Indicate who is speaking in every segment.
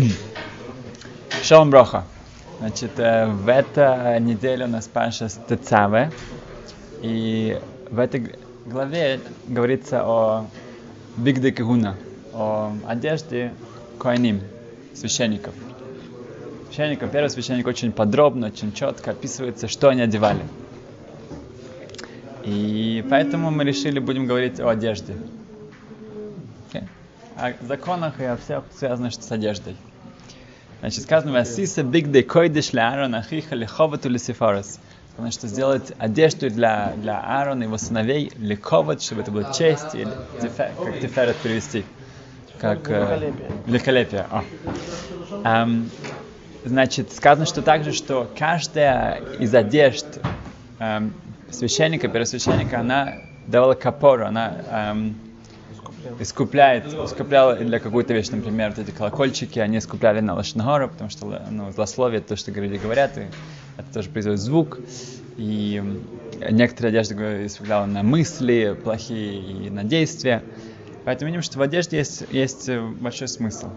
Speaker 1: Шалом Броха. Значит, э, в этой неделе у нас Паша Стецаве. И в этой главе говорится о Бигде Кигуна, о одежде Коаним, священников. Священников, первый священник очень подробно, очень четко описывается, что они одевали. И поэтому мы решили, будем говорить о одежде. Okay? О законах и о всех связанных с одеждой. Значит, сказано, «Васиса бигдей койдеш ля Аарон ахиха лиховату лисифарас». Сказано, что сделать одежду для, для Аарона и его сыновей ликоват, чтобы это было честь, или тифер, как тиферет перевести. Как э, великолепие. О. Эм, значит, сказано, что также, что каждая из одежд эм, священника, первосвященника, она давала капору, она эм, искупляет, искупляла для какую-то вещь, например, вот эти колокольчики, они искупляли на лошнагору, потому что ну, злословие, то, что говорили, говорят, и это тоже производит звук. И некоторые одежды искупляла на мысли плохие и на действия. Поэтому видим, что в одежде есть, есть большой смысл.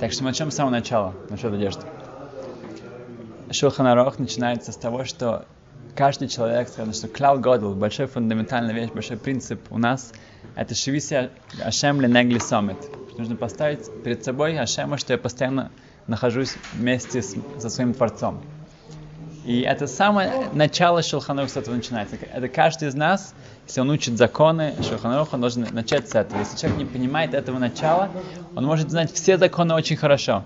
Speaker 1: Так что мы начнем с самого начала, насчет одежды. Шулханарох начинается с того, что каждый человек, сказано, что клал годл, большой фундаментальная вещь, большой принцип у нас, это шивися Ашем ленегли сомет. Нужно поставить перед собой Ашема, что я постоянно нахожусь вместе с, со своим Творцом. И это самое начало Шелханух с этого начинается. Это каждый из нас, если он учит законы Шелхануха, он должен начать с этого. Если человек не понимает этого начала, он может знать все законы очень хорошо.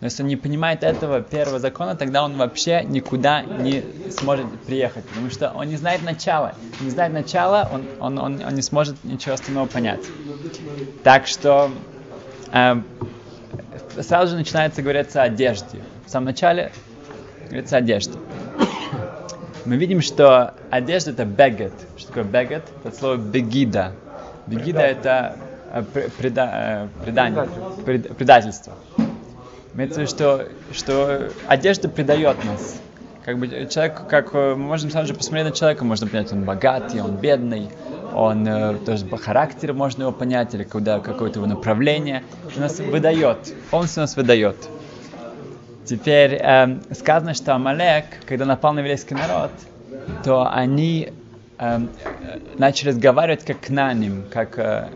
Speaker 1: Но если он не понимает этого первого закона, тогда он вообще никуда не сможет приехать, потому что он не знает начала. Не знает начала, он, он, он, он не сможет ничего остального понять. Так что э, сразу же начинается говориться о одежде. В самом начале говорится о одежде. Мы видим, что одежда это бегет. Что такое бегет? Это слово бегида. Бегида это преда, предание, предательство. Имеется в виду, что, что одежда предает нас. Как бы человек, как мы можем сразу же посмотреть на человека, можно понять, он богатый, он бедный, он э, тоже по характеру можно его понять, или куда какое-то его направление. Он нас выдает, полностью нас выдает. Теперь э, сказано, что Амалек, когда напал на еврейский народ, то они э, начали разговаривать как к наним, как э,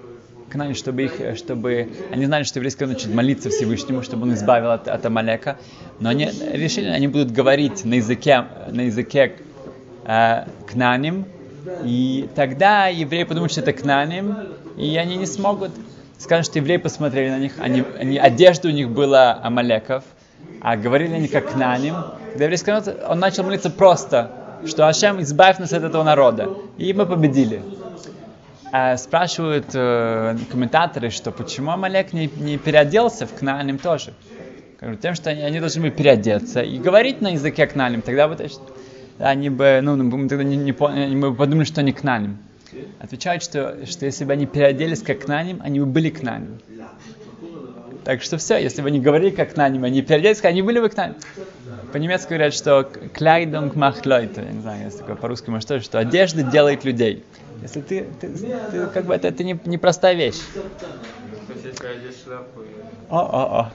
Speaker 1: к нам, чтобы их, чтобы они знали, что еврейский народ начнет молиться Всевышнему, чтобы он избавил от, от Амалека. Но они решили, они будут говорить на языке, на языке э, кнаним, и тогда евреи подумают, что это кнаним, и они не смогут. Скажут, что евреи посмотрели на них, они, они, одежда у них была Амалеков, а говорили они как кнаним. Когда еврейский народ, он начал молиться просто, что Ашем избавь нас от этого народа. И мы победили. А спрашивают э, комментаторы, что почему Амалек не, не переоделся в Кнааним тоже. Тем, что они, они должны были переодеться и говорить на языке Кнааним, тогда бы они бы, ну, мы тогда не, не, мы бы подумали, что они Кнааним. Отвечают, что, что если бы они переоделись как Кнааним, они бы были Кнааним. Так что все, если бы они говорили как Кнааним, они переоделись, они были бы Кнааним. По-немецки говорят, что кляйдунг macht Leute. Я не знаю, если такое по-русски может тоже, что одежда делает людей. Если ты, ты, ты как бы это, это не, не простая вещь. О, о, о.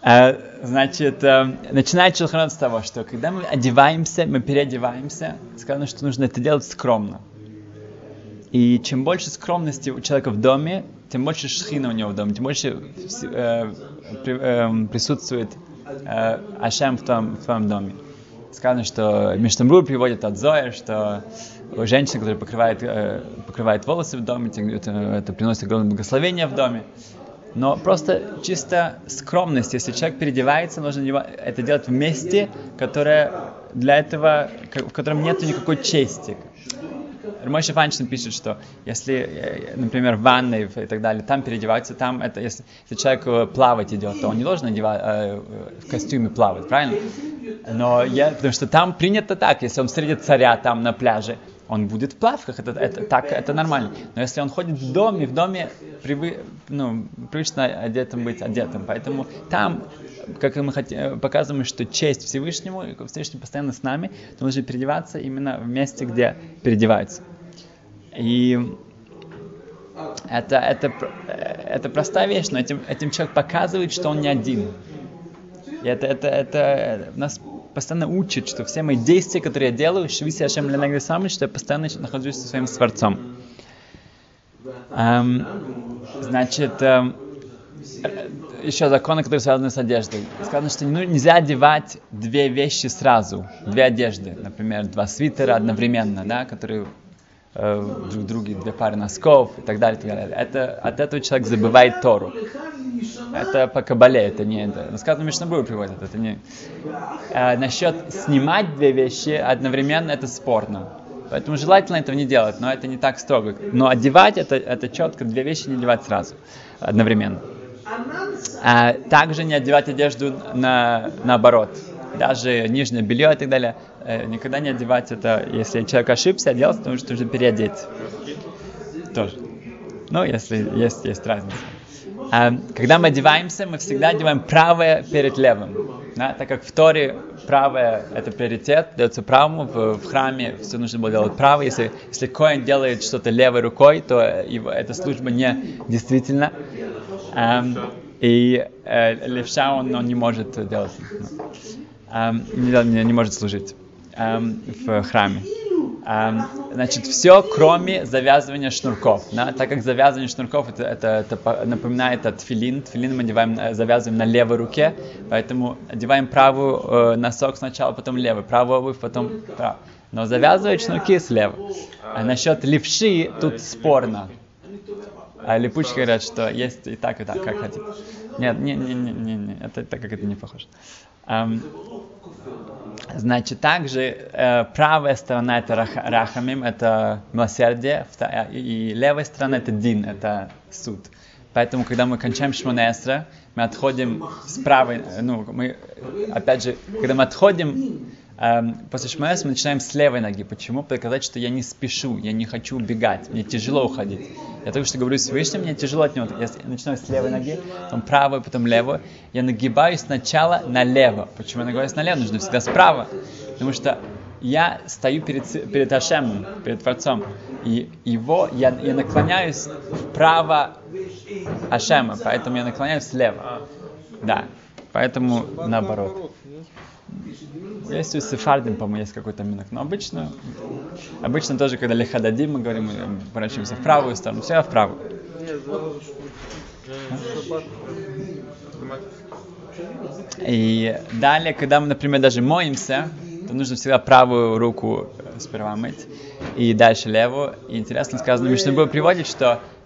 Speaker 1: А, значит, э, начинает Шелханот с того, что когда мы одеваемся, мы переодеваемся, сказано, что нужно это делать скромно. И чем больше скромности у человека в доме, тем больше шхина у него в доме, тем больше э, при, э, присутствует э, Ашем в твоем, в твоем доме. Сказано, что Миштамбрур приводит от Зоя, что женщина, которая покрывает, э, покрывает волосы в доме, это, это приносит огромное благословение в доме. Но просто чисто скромность, если человек переодевается, нужно это делать в месте, которое для этого, в котором нет никакой чести. Мойша Фанчин пишет, что если, э, например, в ванной и так далее, там переодеваться, там это, если, если человек э, плавать идет, то он не должен одевать, э, в костюме плавать, правильно? Но я, потому что там принято так, если он встретит царя там на пляже, он будет в плавках, это, это, так, это нормально. Но если он ходит в доме, в доме привы, ну, привычно одетым быть одетым. Поэтому там, как мы хотим, показываем, что честь Всевышнему, Всевышний постоянно с нами, то нужно переодеваться именно в месте, где переодеваются. И Это, это, это простая вещь, но этим, этим человек показывает, что он не один. И это, это, это нас постоянно учит, что все мои действия, которые я делаю, Швиси Ашем Ленагли Самый, что я постоянно нахожусь со своим Творцом. Эм, значит, эм, еще законы, которые связаны с одеждой. Сказано, что ну, нельзя одевать две вещи сразу, две одежды, например, два свитера одновременно, да, которые э, друг друге, две пары носков и так далее, и так далее. Это, от этого человек забывает Тору. Это по кабале, это не это. Но сказано, Мишнабур приводит, это не... А, насчет снимать две вещи одновременно, это спорно. Поэтому желательно этого не делать, но это не так строго. Но одевать это, это четко, две вещи не одевать сразу, одновременно. А также не одевать одежду на, наоборот. Даже нижнее белье и так далее. Э, никогда не одевать это, если человек ошибся, одел, то нужно переодеть. Тоже. Ну, если есть, есть разница. А, когда мы одеваемся, мы всегда одеваем правое перед левым. Да, так как в Торе правое – это приоритет, дается правому, в, в храме все нужно было делать право. Если, если коин делает что-то левой рукой, то его, эта служба не действительно. Um, и э, левша он, он не может делать, не, не, может служить в храме. Значит, все, кроме завязывания шнурков. Да? Так как завязывание шнурков это, это, это напоминает от филин. Филин мы одеваем, э, завязываем на левой руке, поэтому одеваем правую э, носок сначала, потом левый, правую обувь, потом правую. Но завязывать шнурки слева. А насчет левши тут спорно. А липучки говорят, что есть и так, и так, как хотите. Нет, не, не, не, не, не, это так как это не похоже. Um, Значит, также э, правая сторона это рах, рахамим, это милосердие, и левая сторона это дин, это суд. Поэтому, когда мы кончаем Шмонесра, мы отходим с правой, ну, мы, опять же, когда мы отходим Эм, после ШМС мы начинаем с левой ноги. Почему? Показать, что я не спешу, я не хочу убегать, мне тяжело уходить. Я только что говорю с Вышним, мне тяжело от него. Я начинаю с левой ноги, потом правую, потом левую. Я нагибаюсь сначала налево. Почему я нагибаюсь налево? Нужно всегда справа. Потому что я стою перед, перед Ашемом, перед Творцом, и его, я, я наклоняюсь вправо Ашема, поэтому я наклоняюсь слева. Да, поэтому наоборот. Есть у Сефардим, по-моему, есть какой-то минок. Но обычно, обычно тоже, когда лихададим, мы говорим, мы поворачиваемся в правую сторону, все в правую. И далее, когда мы, например, даже моемся, то нужно всегда правую руку сперва мыть, и дальше левую. И интересно сказано, Мишнабу приводит, что Э,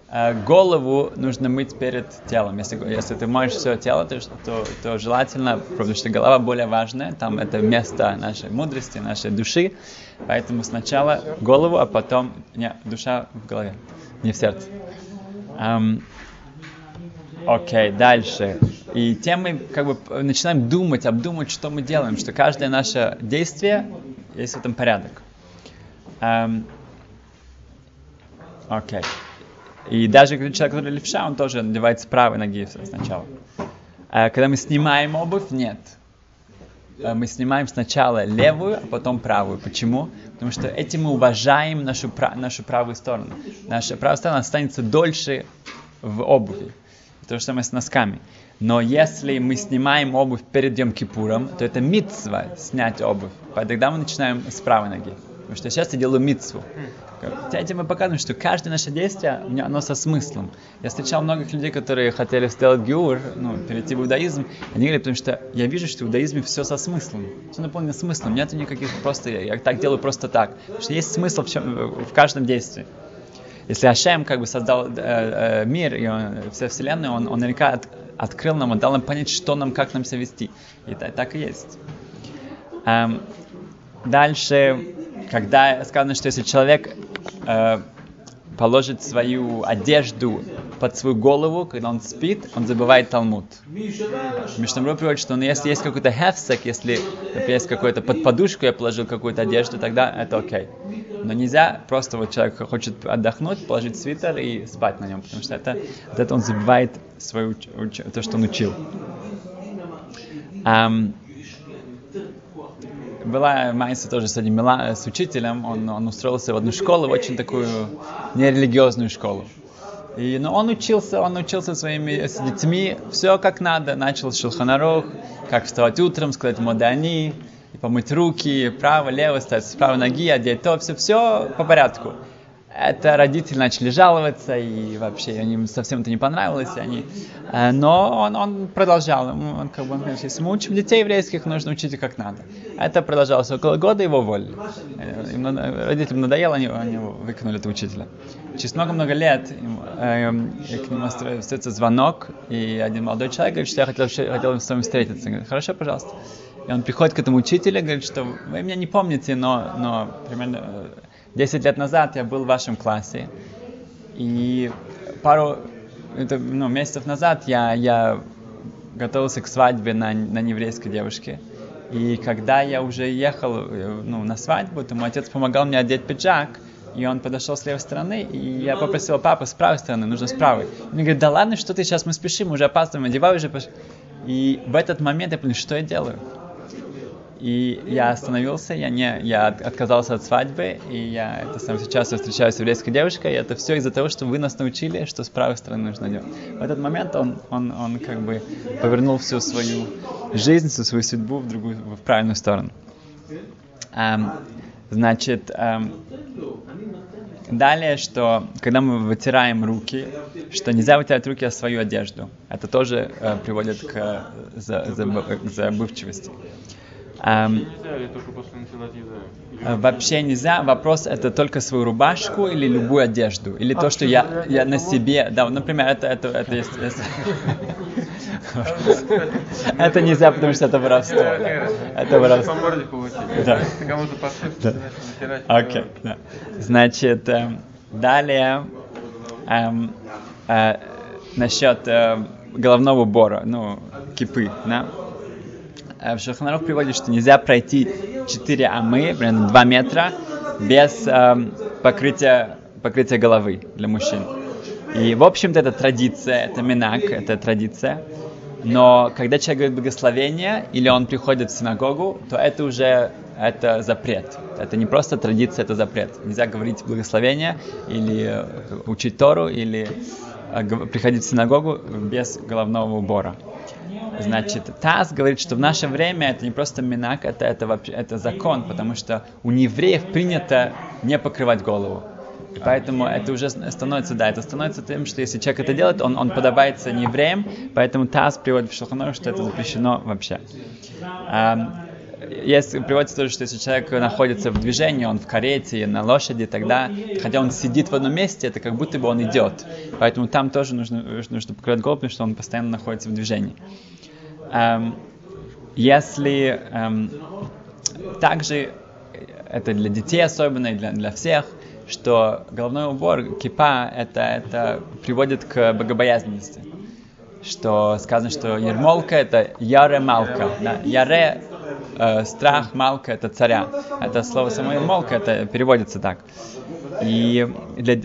Speaker 1: голову нужно мыть перед телом. Если, если ты моешь все тело, то, то, то желательно, потому что голова более важная, там это место нашей мудрости, нашей души. Поэтому сначала голову, а потом не, душа в голове, не в сердце. Um, Окей, okay, дальше. И тем мы как бы начинаем думать, обдумать, что мы делаем, что каждое наше действие есть в этом порядок. Окей. Um, okay. И даже человек, который левша, он тоже надевает с правой ноги сначала. А когда мы снимаем обувь, нет. А мы снимаем сначала левую, а потом правую. Почему? Потому что этим мы уважаем нашу, нашу правую сторону. Наша правая сторона останется дольше в обуви. То же самое с носками. Но если мы снимаем обувь перед Йом Кипуром, то это митцва снять обувь. Тогда мы начинаем с правой ноги. Потому что сейчас я делаю митцву. Этим мы показываем, что каждое наше действие, оно со смыслом. Я встречал многих людей, которые хотели сделать геур, ну, перейти в иудаизм. Они говорили, потому что я вижу, что в иудаизме все со смыслом. Все наполнено смыслом. Нет никаких просто, я так делаю просто так. Потому что есть смысл в, чем, в каждом действии. Если Ашем как бы создал э, э, мир и он, вся вселенную, он, он наверняка от, открыл нам, он дал нам понять, что нам, как нам себя вести. И так, так и есть. Эм, дальше, когда сказано, что если человек э, положит свою одежду под свою голову, когда он спит, он забывает Талмуд. Мишнамру приводит, что ну, если есть какой-то хефсек, если например, есть какой-то под подушку я положил какую-то одежду, тогда это окей. Но нельзя просто вот человек хочет отдохнуть, положить свитер и спать на нем, потому что это, вот это он забывает свою, то, что он учил. Um, была Майса тоже с одним с учителем, он, он устроился в одну школу, в очень такую нерелигиозную школу. И, но он учился, он учился своими с детьми, все как надо, начал с шелханарух, как вставать утром, сказать модани, помыть руки, право, лево, стать с правой ноги, одеть то, все, все по порядку это родители начали жаловаться, и вообще им совсем это не понравилось. Они, э, но он, он продолжал. Он, как бы, если мы учим детей еврейских, нужно учить их как надо. Это продолжалось около года, его уволили. Э, им, родителям надоело, они, они выкинули этого учителя. Через много-много лет им, э, к нему остается звонок, и один молодой человек говорит, что я хотел, хотел с вами встретиться. Говорит, хорошо, пожалуйста. И он приходит к этому учителю, говорит, что вы меня не помните, но, но примерно э, 10 лет назад я был в вашем классе, и пару это, ну, месяцев назад я, я готовился к свадьбе на, на еврейской девушке. И когда я уже ехал ну, на свадьбу, то мой отец помогал мне одеть пиджак, и он подошел с левой стороны, и я попросил папу с правой стороны, нужно с правой. Он говорит, да ладно, что ты сейчас, мы спешим, уже опаздываем, одевай уже. И в этот момент я понял, что я делаю. И я остановился, я, не, я отказался от свадьбы, и я это сам сейчас я встречаюсь с еврейской девушкой, и это все из-за того, что вы нас научили, что с правой стороны нужно делать. В этот момент он, он, он как бы повернул всю свою жизнь, всю свою судьбу в другую, в правильную сторону. Um, значит, um, Далее, что когда мы вытираем руки, что нельзя вытирать руки о свою одежду. Это тоже э, приводит к, э, за, за, к забывчивости. Эм, вообще нельзя. Вопрос это только свою рубашку или любую одежду. Или то, что я, я на себе. Да, например, это, это, это есть. Это нельзя, потому что это воровство. Это воровство. Да. Окей. Значит, эм, далее эм, э, насчет э, головного убора, ну, кипы, да. Э, в Шахнарух приводит, что нельзя пройти 4 амы, примерно 2 метра, без э, покрытия, покрытия головы для мужчин. И, в общем-то, это традиция, это минак, это традиция. Но когда человек говорит благословение, или он приходит в синагогу, то это уже это запрет. Это не просто традиция, это запрет. Нельзя говорить благословение, или э, учить Тору, или э, приходить в синагогу без головного убора. Значит, Таз говорит, что в наше время это не просто минак, это, это, вообще, это закон, потому что у неевреев принято не покрывать голову. И поэтому это уже становится, да, это становится тем, что если человек это делает, он, он подобается не евреям, поэтому Таз приводит в Шелханор, что это запрещено вообще. Есть, приводится тоже, что если человек находится в движении, он в карете, на лошади, тогда, хотя он сидит в одном месте, это как будто бы он идет. Поэтому там тоже нужно, нужно покрывать голову, потому что он постоянно находится в движении. Эм, если эм, также это для детей особенно и для, для всех, что головной убор, кипа, это, это приводит к богобоязненности. Что сказано, что ермолка это яре малка. Да? Яре э, страх малка это царя. Это слово само ермолка, это переводится так. И для,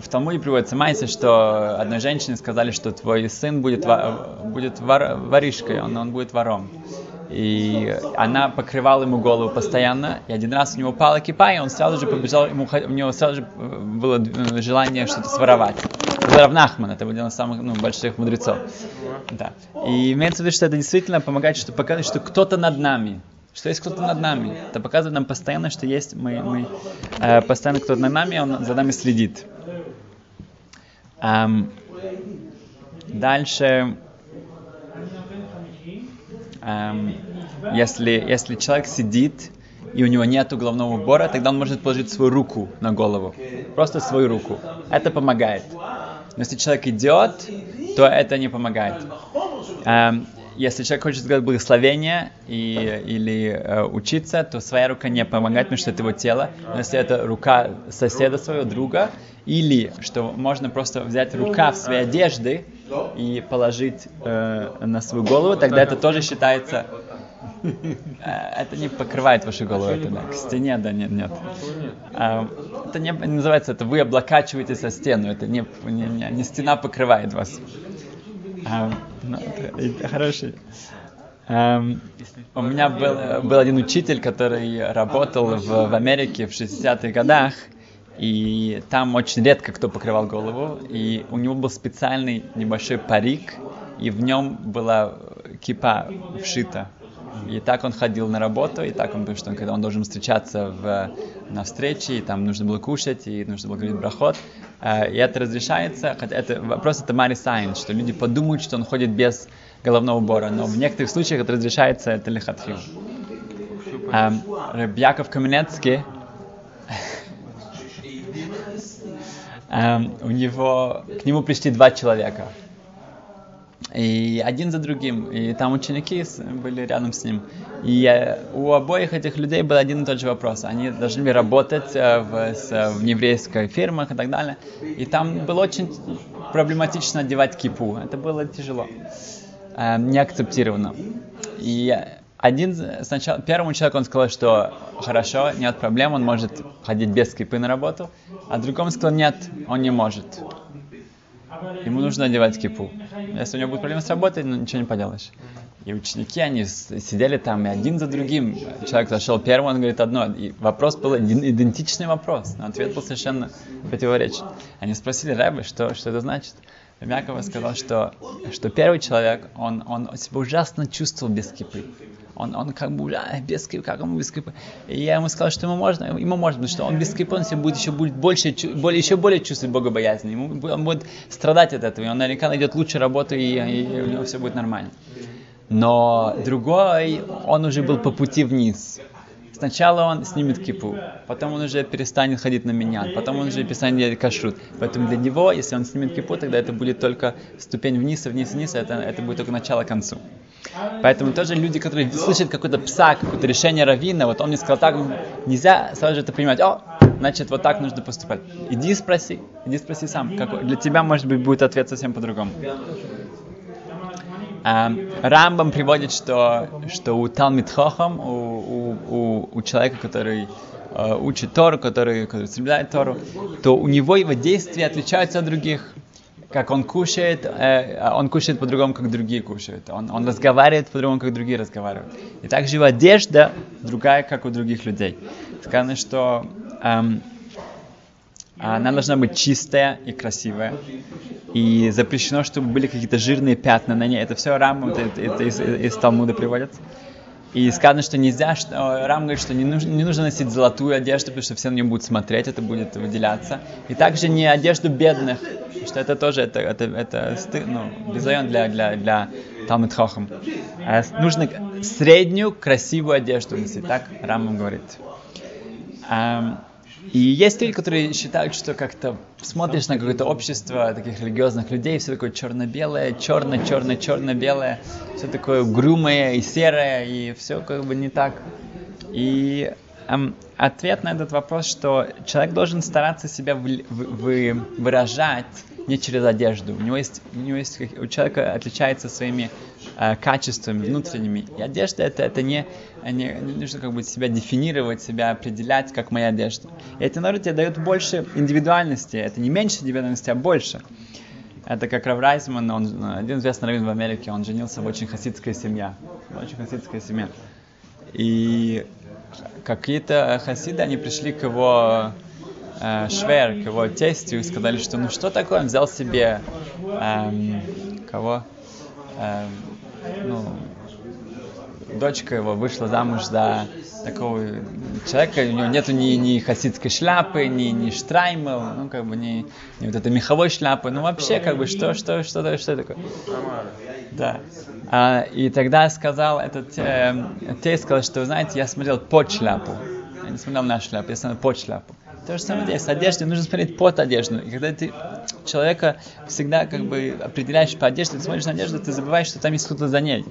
Speaker 1: в Талмуде приводится майся, что одной женщине сказали, что твой сын будет, будет вор, воришкой, он, он будет вором. И она покрывала ему голову постоянно, и один раз у него упала кипа, и он сразу же побежал, ему, у него сразу же было желание что-то своровать. Это Равнахман, это один из самых ну, больших мудрецов. Да. И имеется в виду, что это действительно помогает, что показывает, что кто-то над нами, что есть кто-то над нами. Это показывает нам постоянно, что есть мы, мы э, постоянно кто-то над нами, он за нами следит. Эм, дальше, эм, если, если человек сидит и у него нет головного убора, тогда он может положить свою руку на голову. Просто свою руку. Это помогает. Но если человек идет, то это не помогает. Эм, если человек хочет сказать благословение и, или э, учиться, то своя рука не помогает, потому что это его тело. Но если это рука соседа своего друга, или что можно просто взять рукав своей одежды и положить э, на свою голову, тогда это тоже считается это не покрывает вашу голову, это да, к стене, да, нет, нет. А, это не, называется, это вы облокачиваетесь о стену, это не, не, не стена покрывает вас. А, ну, хороший. Um, у меня был, был один учитель, который работал в, в Америке в 60-х годах, И там очень редко кто покрывал голову, и у него был специальный небольшой парик, и в нем была кипа вшита. И так он ходил на работу, и так он, потому что он, когда он должен встречаться в, на встрече, и там нужно было кушать, и нужно было говорить брахот, э, и это разрешается, хотя это вопрос это Мари Сайн, что люди подумают, что он ходит без головного убора, но в некоторых случаях это разрешается, это лихатхил. Э, Яков Каменецкий Эм, у него, к нему пришли два человека. И один за другим. И там ученики были рядом с ним. И у обоих этих людей был один и тот же вопрос. Они должны были работать э, в, в еврейской фирмах и так далее. И там было очень проблематично одевать кипу. Это было тяжело. Э, не акцептировано. И один сначала, первому человеку он сказал, что хорошо, нет проблем, он может ходить без кипы на работу, а другому сказал, нет, он не может. Ему нужно одевать кипу. Если у него будет проблемы с работой, ну ничего не поделаешь. И ученики, они сидели там, и один за другим. Человек зашел первым, он говорит одно. И вопрос был идентичный вопрос, но ответ был совершенно противоречный. Они спросили Рэбе, что, что это значит. Мякова сказал, что, что первый человек, он, он себя ужасно чувствовал без кипы он, он как бы, а, без скрипа, как он без скрипа. И я ему сказал, что ему можно, ему можно, потому что он без скрипа, он себе будет еще будет больше, более, еще более чувствовать богобоязнь. Ему, он будет страдать от этого, и он наверняка найдет лучше работу, и, и у него все будет нормально. Но другой, он уже был по пути вниз. Сначала он снимет кипу, потом он уже перестанет ходить на меня, потом он уже перестанет делать кашрут. Поэтому для него, если он снимет кипу, тогда это будет только ступень вниз, вниз, вниз, это, это будет только начало к концу. Поэтому тоже люди, которые слышат какой-то пса, какое-то решение равина, вот он мне сказал так, нельзя сразу же это принимать. О, значит, вот так нужно поступать. Иди спроси, иди спроси сам. Как, для тебя, может быть, будет ответ совсем по-другому. Рамбам приводит, что, что у Талмит Хохам, у, у, у, человека, который uh, учит Тору, который, который соблюдает Тору, то у него его действия отличаются от других как он кушает, э, он кушает по-другому, как другие кушают. Он, он разговаривает по-другому, как другие разговаривают. И также его одежда другая, как у других людей. Сказано, что эм, она должна быть чистая и красивая. И запрещено, чтобы были какие-то жирные пятна на ней. Это все Рамбам, это, это из, из Талмуда приводят. И сказано, что нельзя, что Рам говорит, что не нужно, не нужно носить золотую одежду, потому что все на нее будут смотреть, это будет выделяться. И также не одежду бедных, что это тоже это, это, это стыд, ну, безайон для, для, для Талмит Хохам. А нужно среднюю красивую одежду носить, так Рамам говорит. И есть люди, которые считают, что как-то смотришь на какое-то общество таких религиозных людей, все такое черно-белое, черно-черно, черно-белое, все такое грумое и серое, и все как бы не так. И эм, ответ на этот вопрос, что человек должен стараться себя вы, вы, выражать не через одежду. У него есть, у него есть, у человека отличается своими э, качествами внутренними. И одежда это, это не, не, не нужно как бы себя дефинировать, себя определять, как моя одежда. И это, наоборот, тебе дает больше индивидуальности. Это не меньше индивидуальности, а больше. Это как Рав Райсман, он, один известный раввин в Америке, он женился в очень хасидская семья. Очень хасидская семья. И какие-то хасиды, они пришли к его э, Швер, к его тестю, и сказали, что ну что такое, он взял себе эм, кого? Эм, ну, дочка его вышла замуж за такого человека, у него нету ни, ни хасидской шляпы, ни, ни штраймел, ну как бы ни, ни вот этой меховой шляпы, ну вообще как бы что, что, что, что такое? Да. А, и тогда сказал этот э, тесть сказал, что, знаете, я смотрел под шляпу, я не смотрел на шляпу, я смотрел под шляпу. То же самое здесь. С одеждой нужно смотреть под одежду. И когда ты человека всегда как бы определяешь по одежде, ты смотришь на одежду, ты забываешь, что там есть кто-то за ней.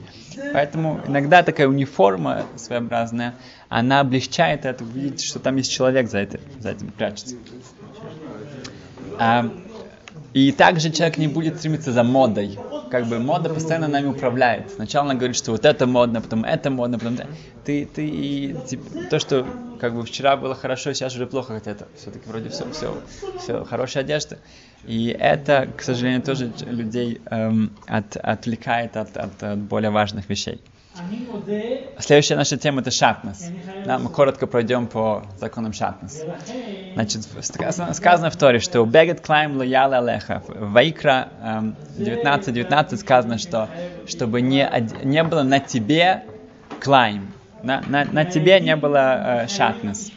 Speaker 1: Поэтому иногда такая униформа своеобразная, она облегчает это, видеть, что там есть человек за, это, за этим прячется. А, и также человек не будет стремиться за модой как бы мода постоянно нами управляет. Сначала она говорит, что вот это модно, потом это модно, потом это. Ты, ты, и, типа, то, что как бы вчера было хорошо, сейчас уже плохо, хотя это все-таки вроде все, все, все, хорошая одежда. И это, к сожалению, тоже людей эм, от, отвлекает от, от, от более важных вещей. Следующая наша тема это шатнес. Да, мы коротко пройдем по законам шатнес. Значит, сказано в Торе, что «Бегет клайм лояла алеха». В Ваикра 19.19 сказано, что чтобы не, не было на тебе клайм, на, на, на тебе не было э, шатнес.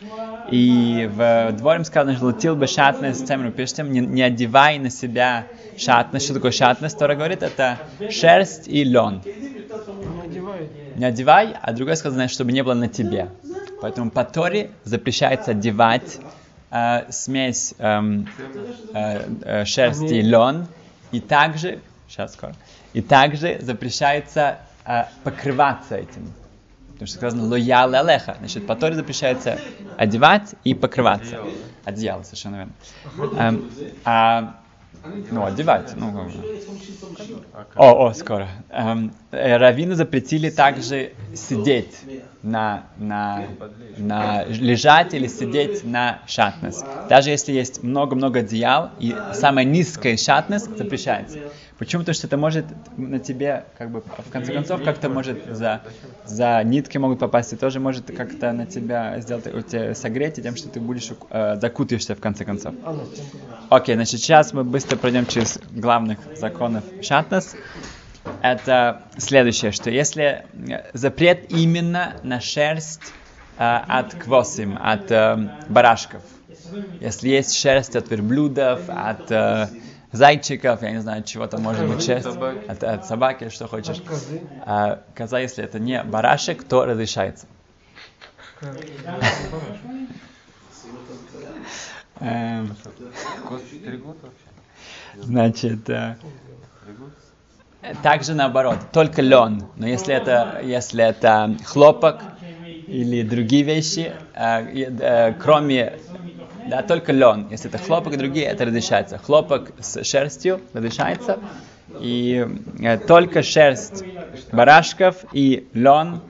Speaker 1: И в дворе сказано, что летил бы шатнес, цемру пишем, не, не одевай на себя шатнес. Что такое шатнес? Тора говорит, это шерсть и лен. Не одевай, а другое сказано, чтобы не было на тебе. Поэтому по Торе запрещается одевать э, смесь эм, э, э, шерсти и лен, и также, сейчас скоро, и также запрещается э, покрываться этим. Потому что сказано лоял алеха. Значит, по Торе запрещается одевать и покрываться. Одеяло, совершенно верно. Эм, а ну, одевать. Ну, как бы. О, о, скоро. Эм, э, раввины запретили также сидеть на, на, на лежать или сидеть на шатнес. Даже если есть много-много одеял, и самая низкая шатнес запрещается. Почему? Потому что это может на тебе, как бы, в конце концов, как-то может за, за нитки могут попасть, и тоже может как-то на тебя сделать, тебя согреть, и тем, что ты будешь э, закутаешься в конце концов. Окей, okay, значит, сейчас мы быстро пройдем через главных законов шатнес. Это следующее, что если запрет именно на шерсть э, от квосим, от э, барашков, если есть шерсть от верблюдов, от э, зайчиков, я не знаю, чего там может быть шерсть, от, от собаки, что хочешь. А, коза, если это не барашек, то разрешается. Эм, значит, э, также наоборот, только лен, но если это, если это хлопок или другие вещи, э, э, кроме да, только лен. Если это хлопок и другие, это разрешается. Хлопок с шерстью разрешается. И э, только шерсть барашков и лен,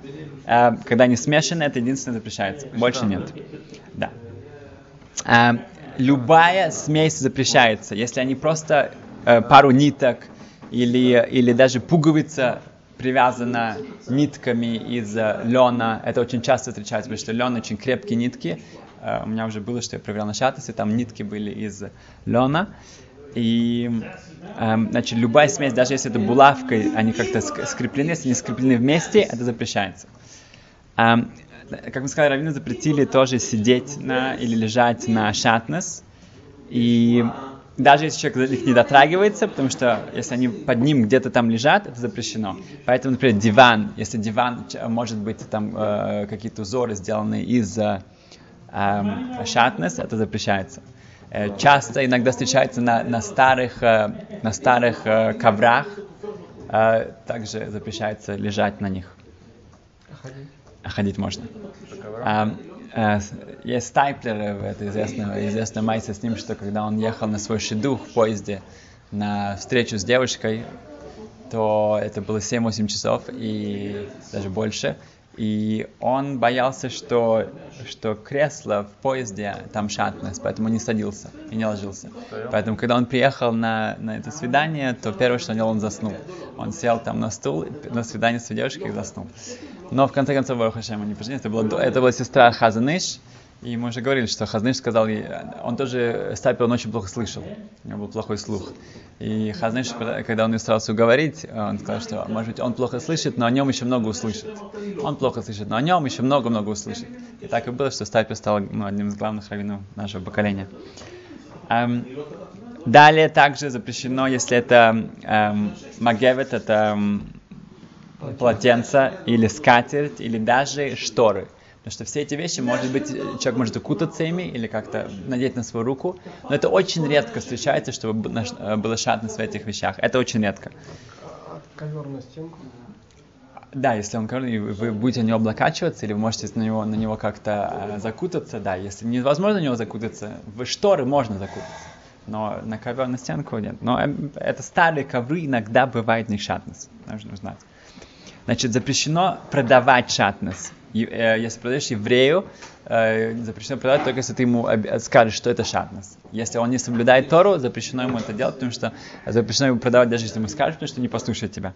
Speaker 1: э, когда они смешаны, это единственное запрещается. Больше нет. Да. Э, любая смесь запрещается. Если они просто э, пару ниток или, или даже пуговица привязана нитками из э, лена. Это очень часто встречается, потому что лен очень крепкие нитки. Э, у меня уже было, что я проверял на шатасе, там нитки были из лена. И, эм, значит, любая смесь, даже если это булавкой, они как-то скреплены, если они скреплены вместе, это запрещается. Эм, как мы сказали, раввины запретили тоже сидеть на или лежать на шатнес. И даже если человек их не дотрагивается, потому что если они под ним где-то там лежат, это запрещено. Поэтому, например, диван, если диван может быть там э, какие-то узоры сделаны из э, э, шатнес, это запрещается. Э, часто иногда встречается на, на старых, э, на старых э, коврах, э, также запрещается лежать на них. Ходить, ходить можно. А, э, есть Стайплер, это известная, известная майса с ним, что когда он ехал на свой шедух в поезде на встречу с девушкой, то это было 7-8 часов и даже больше. И он боялся, что, что кресло в поезде там шатность, поэтому не садился и не ложился. Поэтому, когда он приехал на, на это свидание, то первое, что он делал, он заснул. Он сел там на стул, на свидание с девушкой и заснул. Но в конце концов, Барух Хашем, они поженились. Это, была, это была сестра Хазаныш, и мы уже говорили, что Хазныш сказал, он тоже Стапи, он очень плохо слышал, у него был плохой слух. И Хазныш, когда он ее старался уговорить, он сказал, что, может быть, он плохо слышит, но о нем еще много услышит. Он плохо слышит, но о нем еще много-много услышит. И так и было, что Стапи стал ну, одним из главных раввинов нашего поколения. Эм, далее также запрещено, если это эм, магевет, это эм, полотенце или скатерть, или даже шторы. Потому что все эти вещи, может быть, человек может укутаться ими или как-то надеть на свою руку, но это очень редко встречается, чтобы э, было шатность в этих вещах. Это очень редко.
Speaker 2: Ковер на стенку?
Speaker 1: Да, если он ковер, и вы будете на него облокачиваться, или вы можете на него, на него как-то э, закутаться, да, если невозможно на него закутаться, в шторы можно закутаться, но на ковер на стенку нет. Но э, это старые ковры, иногда бывает не шатность, нужно знать. Значит, запрещено продавать шатность. Э, если продаешь еврею, э, запрещено продавать только если ты ему скажешь, что это шатнес. Если он не соблюдает Тору, запрещено ему это делать, потому что запрещено ему продавать, даже если ему скажешь, потому что не послушает тебя.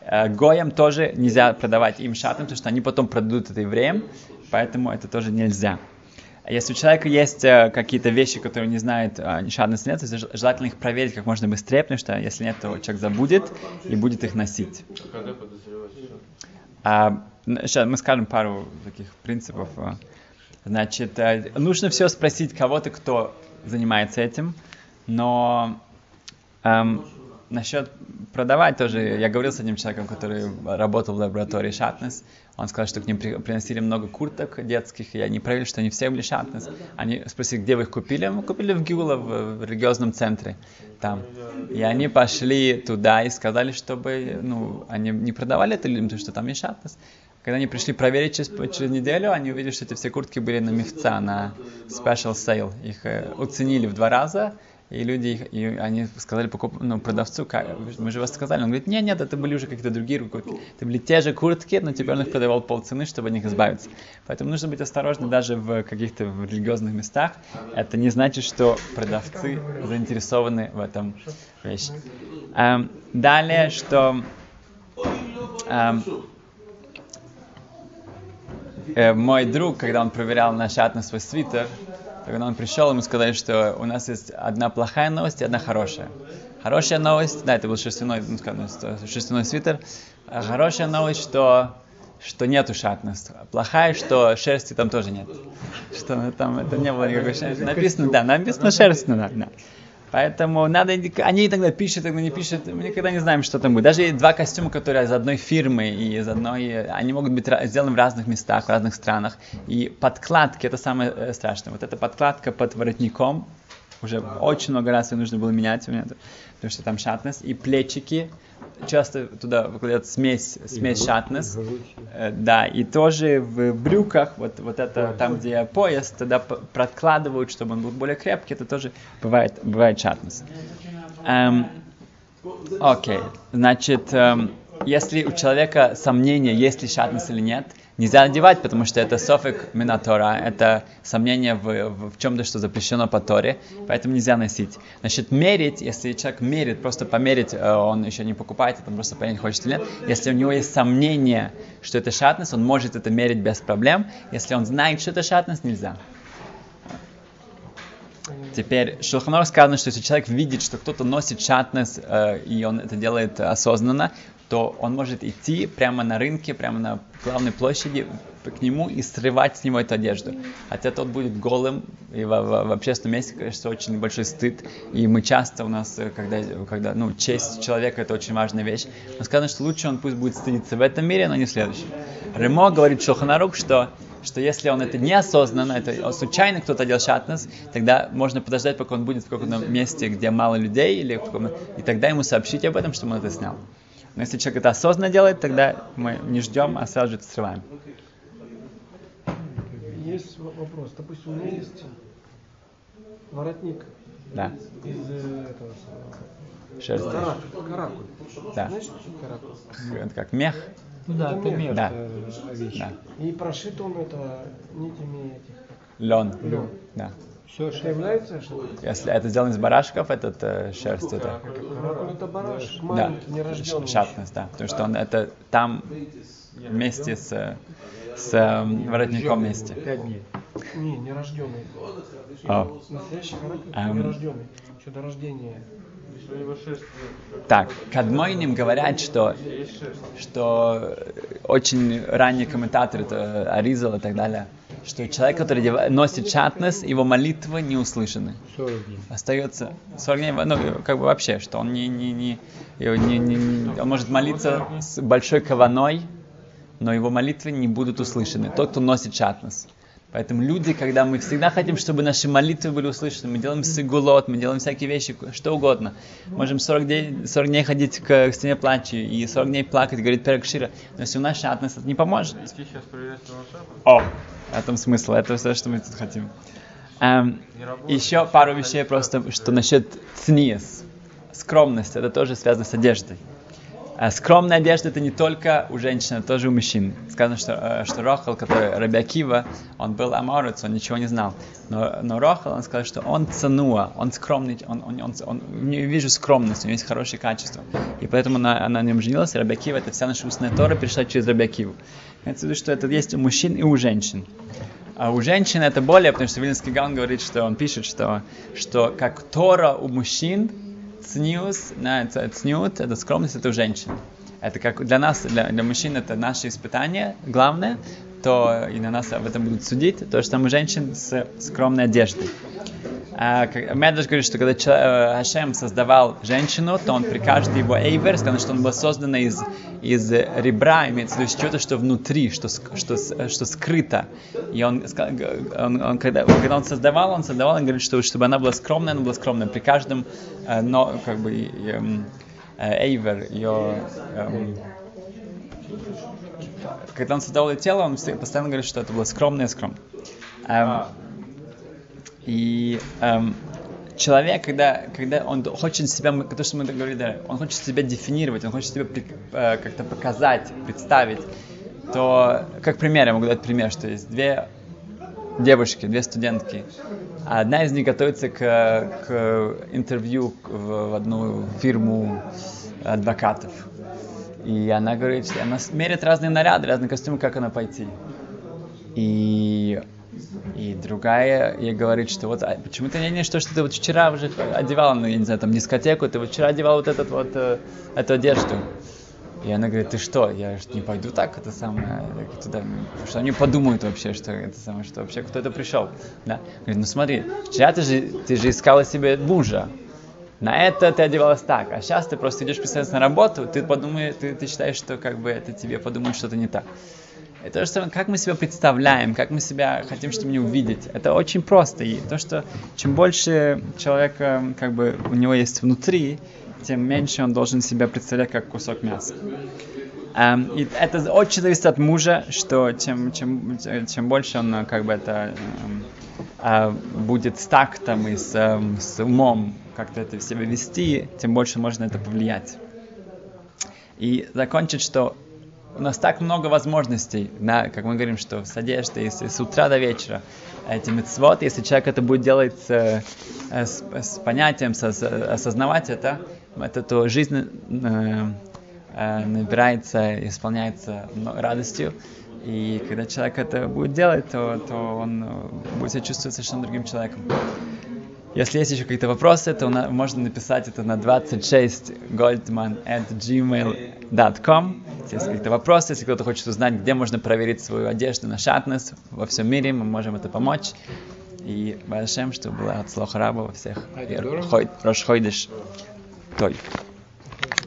Speaker 1: Э, Гоям тоже нельзя продавать им шатнес, потому что они потом продадут это евреям, поэтому это тоже нельзя. Если у человека есть э, какие-то вещи, которые не знает, э, шатность нет, то желательно их проверить как можно быстрее, потому что если нет, то человек забудет и будет их носить. А, сейчас мы скажем пару таких принципов. а. Значит, э, нужно все спросить кого-то, кто занимается этим, но эм, насчет продавать тоже, я говорил с одним человеком, который работал в лаборатории Шатнес, он сказал, что к ним при- приносили много курток детских, и они проверили, что они все были Шатнес. Они спросили, где вы их купили? Мы купили в Гиула, в, в религиозном центре там. И они пошли туда и сказали, чтобы, ну, они не продавали это людям, потому что там есть Шатнес. Когда они пришли проверить через, через неделю, они увидели, что эти все куртки были на мифца, на special sale. Их э, уценили в два раза, и люди, и они сказали покуп, ну, продавцу, «Как? мы же вас сказали. Он говорит, нет, нет, это были уже какие-то другие куртки. Это были те же куртки, но теперь он их продавал полцены, чтобы от них избавиться. Поэтому нужно быть осторожным даже в каких-то в религиозных местах. Это не значит, что продавцы заинтересованы в этом вещи. Эм, далее, что эм, э, мой друг, когда он проверял наш ад на свой свитер, когда он пришел, ему сказали, что у нас есть одна плохая новость и одна хорошая. Хорошая новость, да, это был шерстяной, ну, скажем, шерстяной свитер. А хорошая новость, что что нету шатность. Плохая, что шерсти там тоже нет. Что там это не было никакой шерсти. Написано, да, написано шерсть, ну, да, да. Поэтому надо, они иногда пишут, иногда не пишут, мы никогда не знаем, что там будет. Даже два костюма, которые из одной фирмы и из одной, они могут быть сделаны в разных местах, в разных странах. И подкладки, это самое э, страшное. Вот эта подкладка под воротником, уже очень много раз ее нужно было менять у меня, потому что там шатнес. И плечики, часто туда выкладывают смесь, смесь шатнес. Э, Да, и тоже в брюках, вот, вот это там, где пояс, тогда п- подкладывают, чтобы он был более крепкий, это тоже бывает, бывает шатнес. Эм, Окей, значит, эм, если у человека сомнение, есть ли шатнес или нет, нельзя надевать, потому что это софик минатора, это сомнение в, в, в чем-то, что запрещено по Торе, поэтому нельзя носить. Значит, мерить, если человек мерит, просто померить, э, он еще не покупает, это просто понять, хочет или нет. Если у него есть сомнение, что это шатнес, он может это мерить без проблем. Если он знает, что это шатнес, нельзя. Теперь, в Шулханор сказано, что если человек видит, что кто-то носит шатнес, э, и он это делает осознанно, то он может идти прямо на рынке, прямо на главной площади к нему и срывать с него эту одежду. Хотя тот будет голым, и в, в- в общественном месте, конечно, очень большой стыд. И мы часто у нас, э, когда, когда ну, честь человека это очень важная вещь, но сказано, что лучше он пусть будет стыдиться в этом мире, но не в следующем. Ремо говорит Шоханарук, что что если он это неосознанно, это случайно кто-то одел шатнес, тогда можно подождать, пока он будет в каком-то месте, где мало людей, или в каком и тогда ему сообщить об этом, что он это снял. Но если человек это осознанно делает, тогда мы не ждем, а сразу же это срываем.
Speaker 2: Есть вопрос. Допустим, у меня есть воротник
Speaker 1: Да,
Speaker 2: из э, этого
Speaker 1: шерсть.
Speaker 2: каракуль. каракуль.
Speaker 1: Да.
Speaker 2: Знаешь, что каракуль?
Speaker 1: Это как мех.
Speaker 3: Ну да, это мех.
Speaker 1: Да.
Speaker 3: э.
Speaker 1: Да.
Speaker 2: И прошит он это нитями этих. как
Speaker 1: Лен.
Speaker 2: Лен.
Speaker 1: Да.
Speaker 3: Все,
Speaker 2: Это является что
Speaker 1: Если это сделано из барашков, этот э, шерсть, это
Speaker 2: Каракуль это барашек,
Speaker 1: да,
Speaker 2: маленький, нерожденный.
Speaker 1: шатность, да, потому что он это там вместе с, с э, воротником вместе.
Speaker 3: Пять дней.
Speaker 2: Не, нерожденный.
Speaker 1: О.
Speaker 2: Настоящий каракуль
Speaker 1: Эм.
Speaker 2: нерожденный. Еще до рождения.
Speaker 1: Так, Кадмойним говорят, что, что э, очень ранние комментаторы, это Аризал и так далее, что человек, который носит шатнес, его молитвы не услышаны.
Speaker 3: 40 дней.
Speaker 1: Остается 40 дней, ну, как бы вообще, что он не, не, не- не- не- он может молиться с большой каваной, но его молитвы не будут услышаны. Тот, кто носит шатнес. Поэтому люди, когда мы всегда хотим, чтобы наши молитвы были услышаны, мы делаем сигулот, мы делаем всякие вещи, что угодно. Можем 40 дней, 40 дней ходить к, к стене плача и 40 дней плакать, говорит Перекшира. Но если у нас шатнес, это не поможет. О, в этом смысл, это все, что мы тут хотим. Эм, еще пару вещей просто, что насчет цниес. Скромность, это тоже связано с одеждой. А скромная одежда это не только у женщин, это тоже у мужчин. Сказано, что, э, что Рохал, который Рабиакива, он был аморец, он ничего не знал. Но, но Рохал, он сказал, что он цануа, он скромный, он, он, он, он, него вижу скромность, у него есть хорошие качества. И поэтому она, она на нем женилась, Рабиакива, это вся наша устная Тора перешла через Рабиакиву. Имеется в виду, что это есть у мужчин и у женщин. А у женщин это более, потому что Вильнинский Гаон говорит, что он пишет, что, что как Тора у мужчин, цниус, на, цниут, это скромность, это у женщин. Это как для нас, для, для мужчин, это наше испытание главное, то и на нас об этом будут судить, то, что у женщин с скромной одеждой. А, Медраш говорит, что когда э, Хашем создавал женщину, то он при каждой его эйвер, сказано, что он был создан из, из ребра, имеется в виду чего-то, что внутри, что, что, с- что скрыто. И он, он- он когда, когда он создавал, он создавал, он говорит, что чтобы она была скромная, она была скромная. При каждом, э, но, как бы, эм, э, эйвер, ее... эм, когда он создавал ее тело, он постоянно говорит, что это было скромное, скромное. Эм, и эм, человек, когда, когда он хочет себя, то, что мы говорили, да, он хочет себя дефинировать, он хочет себя э, как-то показать, представить, то, как пример, я могу дать пример, что есть две девушки, две студентки. Одна из них готовится к, к интервью в, в одну фирму адвокатов. И она говорит, что она меряет разные наряды, разные костюмы, как она пойти. И, и другая ей говорит, что вот а почему ты не не что, что ты вот вчера уже одевала, ну, я не знаю, там дискотеку, ты вот вчера одевала вот этот вот, э, эту одежду. И она говорит, ты что, я ж не пойду так, это самое, туда, потому что они подумают вообще, что это самое, что вообще кто-то пришел. Да? Говорит, ну смотри, вчера ты же, ты же искала себе мужа, на это ты одевалась так, а сейчас ты просто идешь писать на работу, ты подумаешь, ты, ты считаешь, что как бы это тебе подумают что-то не так. Это то, что как мы себя представляем, как мы себя хотим, чтобы не увидеть. Это очень просто. И то, что чем больше человека, как бы, у него есть внутри, тем меньше он должен себя представлять как кусок мяса. Эм, и это очень зависит от мужа, что чем, чем, чем больше он как бы это эм, э, будет с тактом и с, эм, с умом как-то это в себя вести, тем больше можно это повлиять. И закончить, что у нас так много возможностей, на, как мы говорим, что с одеждой, с, с утра до вечера, эти мецвод, если человек это будет делать с, э, с, с понятием, со- осознавать это, это то жизнь э, э, набирается, исполняется радостью. И когда человек это будет делать, то, то он будет себя чувствовать совершенно другим человеком. Если есть еще какие-то вопросы, то на- можно написать это на 26goldman at gmail.com. Если есть какие-то вопросы, если кто-то хочет узнать, где можно проверить свою одежду на шатнес во всем мире, мы можем это помочь. И Башем, чтобы было от слоха раба во всех.
Speaker 3: А?
Speaker 1: Рашхойдыш. Той.